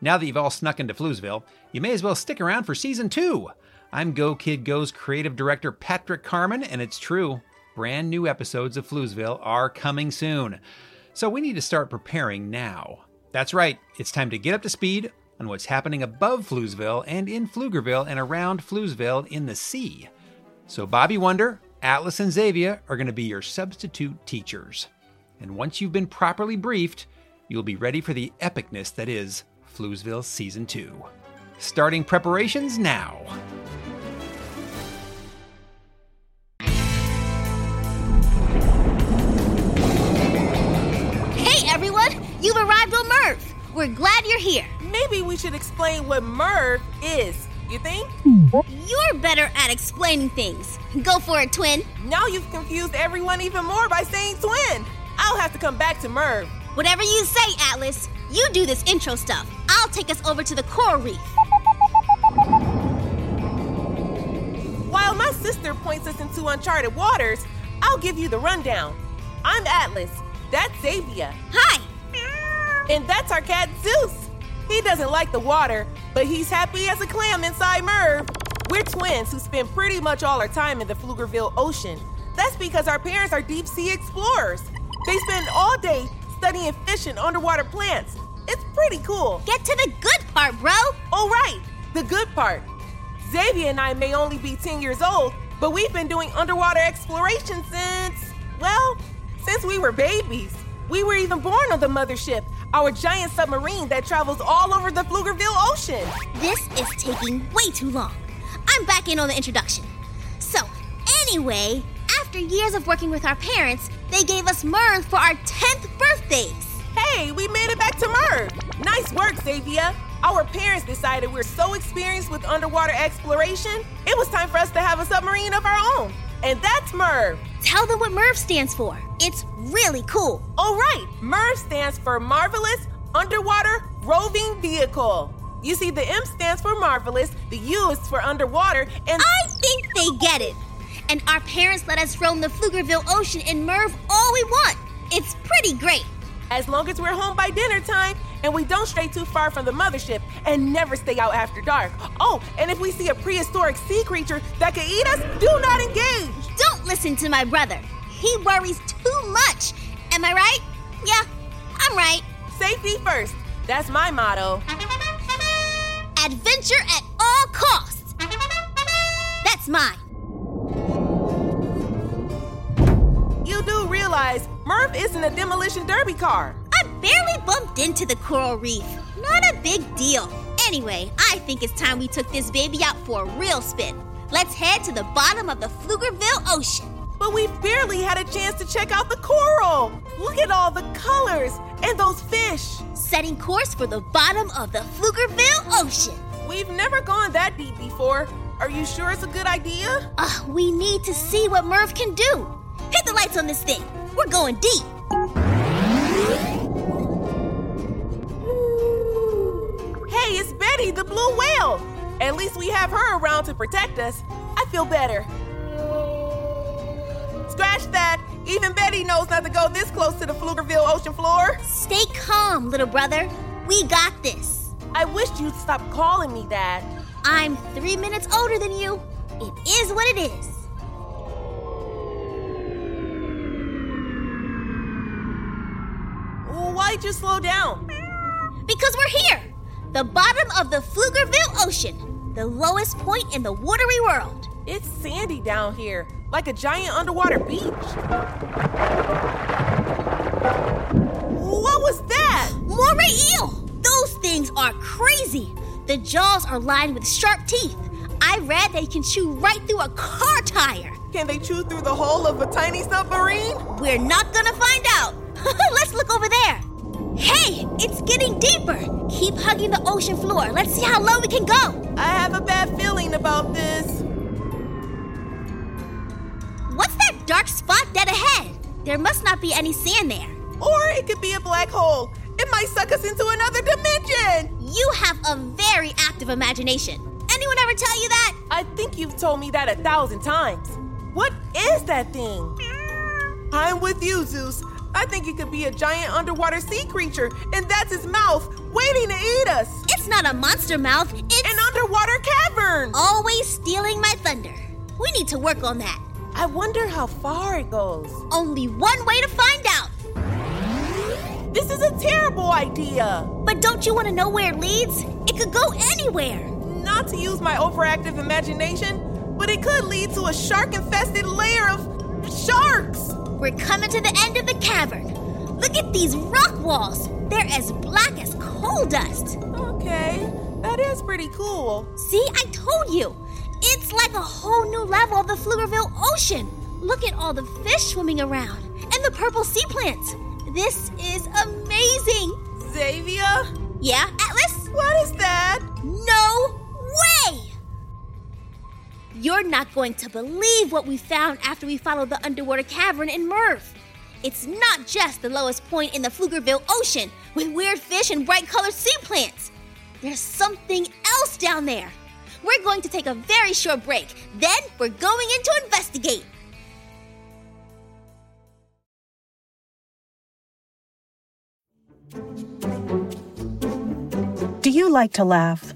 now that you've all snuck into Floozeville, you may as well stick around for season two. I'm Go Kid Go's creative director Patrick Carman, and it's true, brand new episodes of Floozeville are coming soon. So we need to start preparing now. That's right, it's time to get up to speed on what's happening above Floozeville and in Pflugerville and around Floozeville in the sea. So Bobby Wonder, Atlas, and Zavia are going to be your substitute teachers. And once you've been properly briefed, you'll be ready for the epicness that is Floozeville Season 2. Starting preparations now. Hey everyone, you've arrived on Merv. We're glad you're here. Maybe we should explain what Merv is. You think? You're better at explaining things. Go for it, twin. Now you've confused everyone even more by saying twin. I'll have to come back to Merv. Whatever you say, Atlas. You do this intro stuff. I'll take us over to the coral reef. While my sister points us into uncharted waters, I'll give you the rundown. I'm Atlas. That's Zavia. Hi. And that's our cat Zeus. He doesn't like the water, but he's happy as a clam inside Merv. We're twins who spend pretty much all our time in the Pflugerville Ocean. That's because our parents are deep sea explorers. They spend all day studying fish and underwater plants. It's pretty cool. Get to the good part, bro. All right. The good part. Zavia and I may only be 10 years old, but we've been doing underwater exploration since, well, since we were babies. We were even born on the mothership, our giant submarine that travels all over the Pflugerville Ocean. This is taking way too long. I'm back in on the introduction. So, anyway, after years of working with our parents, they gave us Merv for our 10th birthdays. Hey, we made it back to Merv. Nice work, Zavia. Our parents decided we're so experienced with underwater exploration, it was time for us to have a submarine of our own. And that's Merv. Tell them what Merv stands for. It's really cool. All right, Merv stands for Marvelous Underwater Roving Vehicle. You see, the M stands for marvelous, the U is for underwater, and I think they get it. And our parents let us roam the Pflugerville Ocean in Merv all we want. It's pretty great. As long as we're home by dinner time and we don't stray too far from the mothership and never stay out after dark. Oh, and if we see a prehistoric sea creature that could eat us, do not engage. Don't listen to my brother. He worries too much. Am I right? Yeah, I'm right. Safety first. That's my motto. Adventure at all costs. That's mine. Merv isn't a demolition derby car. I barely bumped into the coral reef. Not a big deal. Anyway, I think it's time we took this baby out for a real spin. Let's head to the bottom of the Pflugerville Ocean. But we barely had a chance to check out the coral. Look at all the colors and those fish. Setting course for the bottom of the Pflugerville Ocean. We've never gone that deep before. Are you sure it's a good idea? Uh, we need to see what Merv can do. Hit the lights on this thing. We're going deep. Hey, it's Betty, the blue whale. At least we have her around to protect us. I feel better. Scratch that. Even Betty knows not to go this close to the Pflugerville ocean floor. Stay calm, little brother. We got this. I wish you'd stop calling me that. I'm three minutes older than you. It is what it is. Why'd you slow down? Because we're here. The bottom of the Pflugerville Ocean. The lowest point in the watery world. It's sandy down here, like a giant underwater beach. What was that? Moray eel! Those things are crazy. The jaws are lined with sharp teeth. I read they can chew right through a car tire. Can they chew through the hull of a tiny submarine? We're not gonna find out. Let's look over there. Hey, it's getting deeper. Keep hugging the ocean floor. Let's see how low we can go. I have a bad feeling about this. What's that dark spot dead ahead? There must not be any sand there. Or it could be a black hole. It might suck us into another dimension. You have a very active imagination. Anyone ever tell you that? I think you've told me that a thousand times. What is that thing? Mm. I'm with you, Zeus. I think it could be a giant underwater sea creature, and that's its mouth, waiting to eat us. It's not a monster mouth, it's an underwater cavern. Always stealing my thunder. We need to work on that. I wonder how far it goes. Only one way to find out. This is a terrible idea. But don't you want to know where it leads? It could go anywhere. Not to use my overactive imagination, but it could lead to a shark infested layer of sharks. We're coming to the end of the cavern. Look at these rock walls. They're as black as coal dust. Okay, that is pretty cool. See, I told you. It's like a whole new level of the Pflugerville Ocean. Look at all the fish swimming around and the purple sea plants. This is amazing. Zavia? Yeah, Atlas? What is that? No! You're not going to believe what we found after we followed the underwater cavern in Merv. It's not just the lowest point in the Pflugerville Ocean with weird fish and bright colored sea plants. There's something else down there. We're going to take a very short break. Then we're going in to investigate. Do you like to laugh?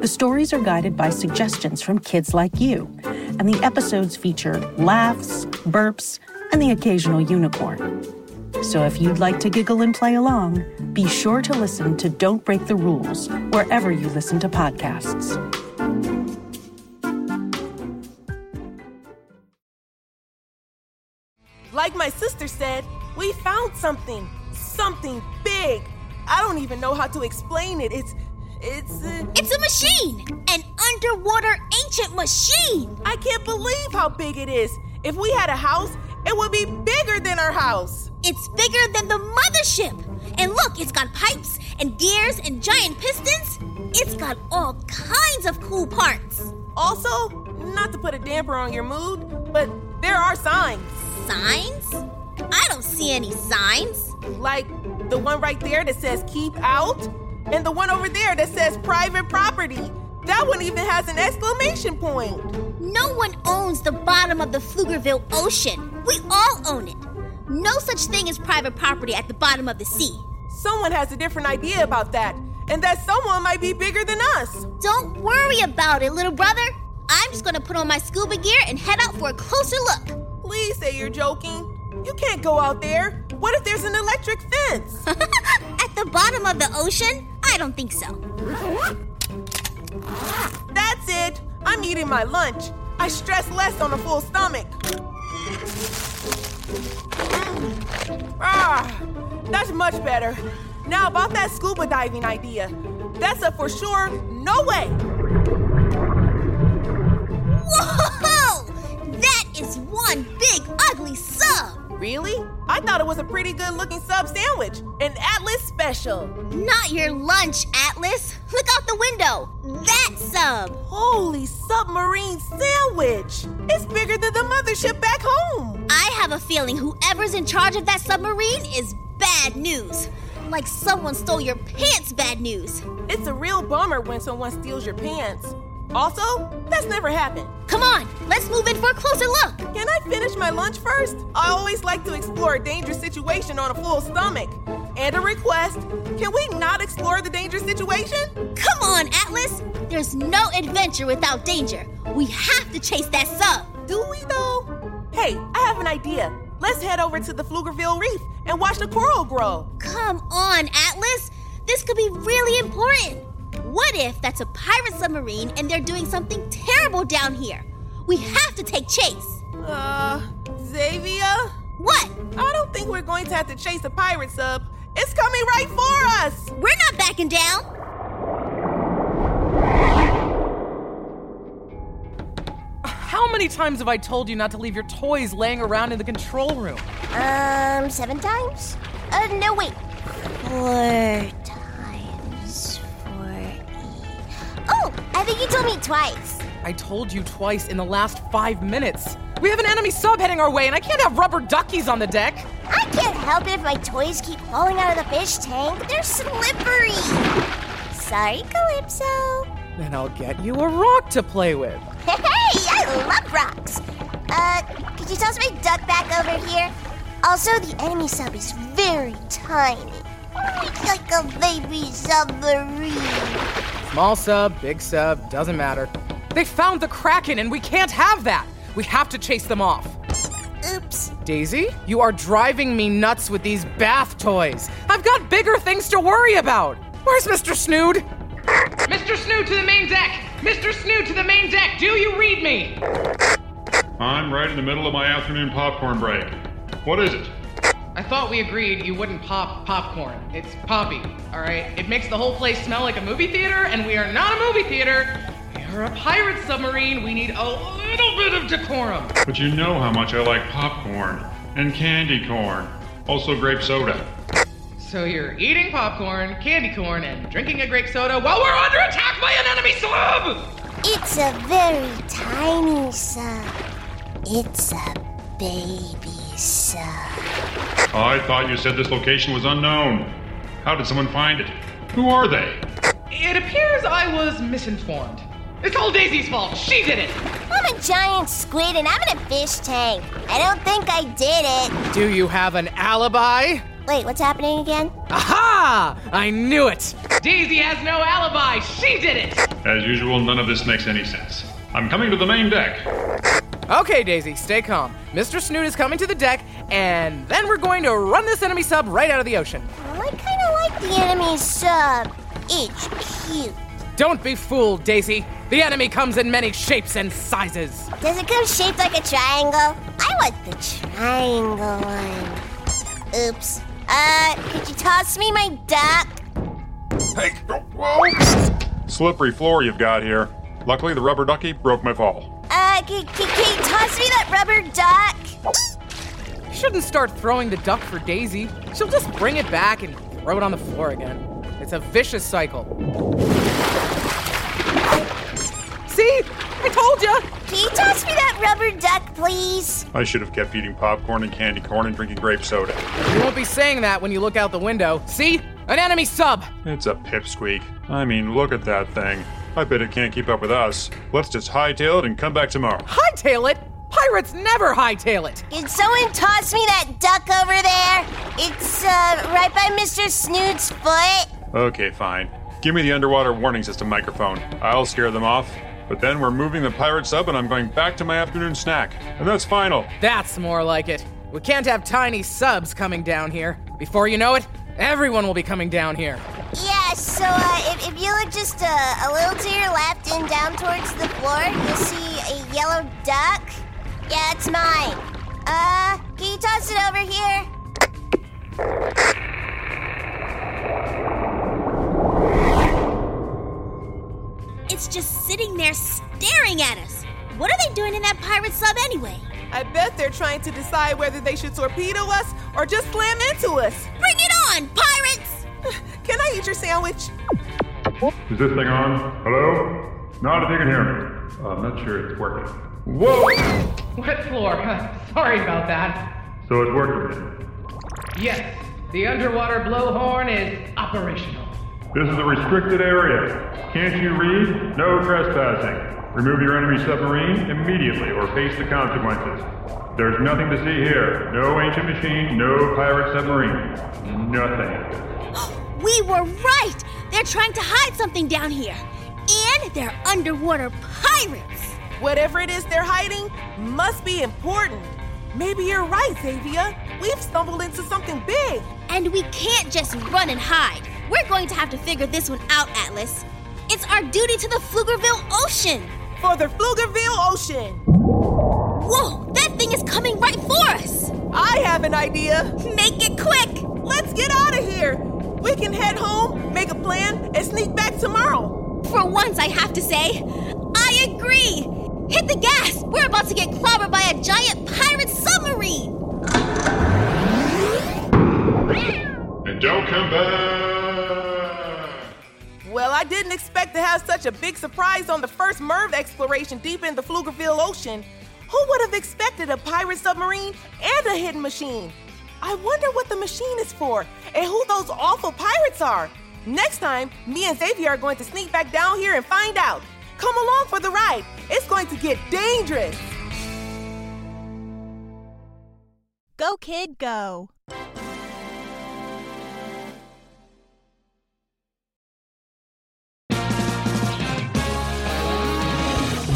The stories are guided by suggestions from kids like you, and the episodes feature laughs, burps, and the occasional unicorn. So if you'd like to giggle and play along, be sure to listen to Don't Break the Rules wherever you listen to podcasts. Like my sister said, we found something. Something big. I don't even know how to explain it. It's. It's. Uh, it's a machine! An underwater ancient machine! I can't believe how big it is. If we had a house, it would be bigger than our house. It's bigger than the mothership. And look, it's got pipes and gears and giant pistons. It's got all kinds of cool parts. Also, not to put a damper on your mood, but there are signs. Signs? I don't see any signs. Like the one right there that says keep out, and the one over there that says private property. That one even has an exclamation point. No one owns the bottom of the Pflugerville Ocean. We all own it. No such thing as private property at the bottom of the sea. Someone has a different idea about that, and that someone might be bigger than us. Don't worry about it, little brother. I'm just gonna put on my scuba gear and head out for a closer look. Please say you're joking. You can't go out there. What if there's an electric fence? At the bottom of the ocean? I don't think so. That's it. I'm eating my lunch. I stress less on a full stomach. Ah, that's much better. Now about that scuba diving idea. That's a for sure no way. Whoa! That is one big ugly. Really? I thought it was a pretty good looking sub sandwich. An Atlas special. Not your lunch, Atlas. Look out the window. That sub. Holy submarine sandwich. It's bigger than the mothership back home. I have a feeling whoever's in charge of that submarine is bad news. Like someone stole your pants, bad news. It's a real bummer when someone steals your pants. Also, that's never happened. Come on, let's move in for a closer look. Can I finish my lunch first? I always like to explore a dangerous situation on a full stomach. And a request can we not explore the dangerous situation? Come on, Atlas. There's no adventure without danger. We have to chase that sub. Do we, though? Hey, I have an idea. Let's head over to the Pflugerville Reef and watch the coral grow. Come on, Atlas. This could be really important. What if that's a pirate submarine and they're doing something terrible down here? We have to take chase. Uh, Zavia? What? I don't think we're going to have to chase a pirate sub. It's coming right for us. We're not backing down. How many times have I told you not to leave your toys laying around in the control room? Um, seven times? Uh, no, wait. Four me twice. I told you twice in the last five minutes. We have an enemy sub heading our way, and I can't have rubber duckies on the deck. I can't help it if my toys keep falling out of the fish tank. They're slippery. Sorry, Calypso. Then I'll get you a rock to play with. Hey, I love rocks. Uh, could you toss my duck back over here? Also, the enemy sub is very tiny. It's like a baby submarine. Small sub, big sub, doesn't matter. They found the Kraken, and we can't have that. We have to chase them off. Oops. Daisy, you are driving me nuts with these bath toys. I've got bigger things to worry about. Where's Mr. Snood? Mr. Snood to the main deck! Mr. Snood to the main deck! Do you read me? I'm right in the middle of my afternoon popcorn break. What is it? I thought we agreed you wouldn't pop popcorn. It's poppy, alright? It makes the whole place smell like a movie theater, and we are not a movie theater. We are a pirate submarine. We need a little bit of decorum. But you know how much I like popcorn and candy corn. Also grape soda. So you're eating popcorn, candy corn, and drinking a grape soda while we're under attack by an enemy sub! It's a very tiny sub. It's a baby sub. Oh, I thought you said this location was unknown. How did someone find it? Who are they? It appears I was misinformed. It's all Daisy's fault. She did it. I'm a giant squid and I'm in a fish tank. I don't think I did it. Do you have an alibi? Wait, what's happening again? Aha! I knew it! Daisy has no alibi. She did it. As usual, none of this makes any sense. I'm coming to the main deck. Okay, Daisy, stay calm. Mr. Snoot is coming to the deck, and then we're going to run this enemy sub right out of the ocean. I kind of like the enemy sub. It's cute. Don't be fooled, Daisy. The enemy comes in many shapes and sizes. Does it come shaped like a triangle? I want the triangle one. Oops. Uh, could you toss me my duck? Hey, whoa! Slippery floor you've got here. Luckily, the rubber ducky broke my fall. Can, can, can you toss me that rubber duck? You shouldn't start throwing the duck for Daisy. She'll just bring it back and throw it on the floor again. It's a vicious cycle. See? I told ya! Can you toss me that rubber duck, please? I should have kept eating popcorn and candy corn and drinking grape soda. You won't be saying that when you look out the window. See? An enemy sub! It's a pipsqueak. I mean, look at that thing. I bet it can't keep up with us. Let's just hightail it and come back tomorrow. Hightail it? Pirates never hightail it! Can someone toss me that duck over there? It's, uh, right by Mr. Snood's foot. Okay, fine. Give me the underwater warning system microphone. I'll scare them off. But then we're moving the pirate sub and I'm going back to my afternoon snack. And that's final. That's more like it. We can't have tiny subs coming down here. Before you know it, everyone will be coming down here. Yeah, so uh, if, if you look just uh, a little to your left and down towards the floor, you'll see a yellow duck? Yeah, it's mine. Uh, can you toss it over here? It's just sitting there staring at us. What are they doing in that pirate sub anyway? I bet they're trying to decide whether they should torpedo us or just slam into us. Bring it on, pirates! Can I eat your sandwich? Is this thing on? Hello? Not if you can hear me. Uh, I'm not sure it's working. Whoa! Wet floor. Sorry about that. So it's working. Yes, the underwater blowhorn is operational. This is a restricted area. Can't you read? No trespassing. Remove your enemy submarine immediately or face the consequences. There's nothing to see here. No ancient machine, no pirate submarine. Nothing. we were right! They're trying to hide something down here. And they're underwater pirates. Whatever it is they're hiding must be important. Maybe you're right, Zavia. We've stumbled into something big. And we can't just run and hide. We're going to have to figure this one out, Atlas. It's our duty to the Pflugerville Ocean. For the Pflugerville Ocean. Whoa, that thing is coming right for us. I have an idea. Make it quick. Let's get out of here. We can head home, make a plan, and sneak back tomorrow. For once, I have to say, I agree. Hit the gas. We're about to get clobbered by a giant pirate submarine. And don't come back. Well, I didn't expect to have such a big surprise on the first MERV exploration deep in the Pflugerville Ocean. Who would have expected a pirate submarine and a hidden machine? I wonder what the machine is for and who those awful pirates are. Next time, me and Zavia are going to sneak back down here and find out. Come along for the ride. It's going to get dangerous. Go, kid, go.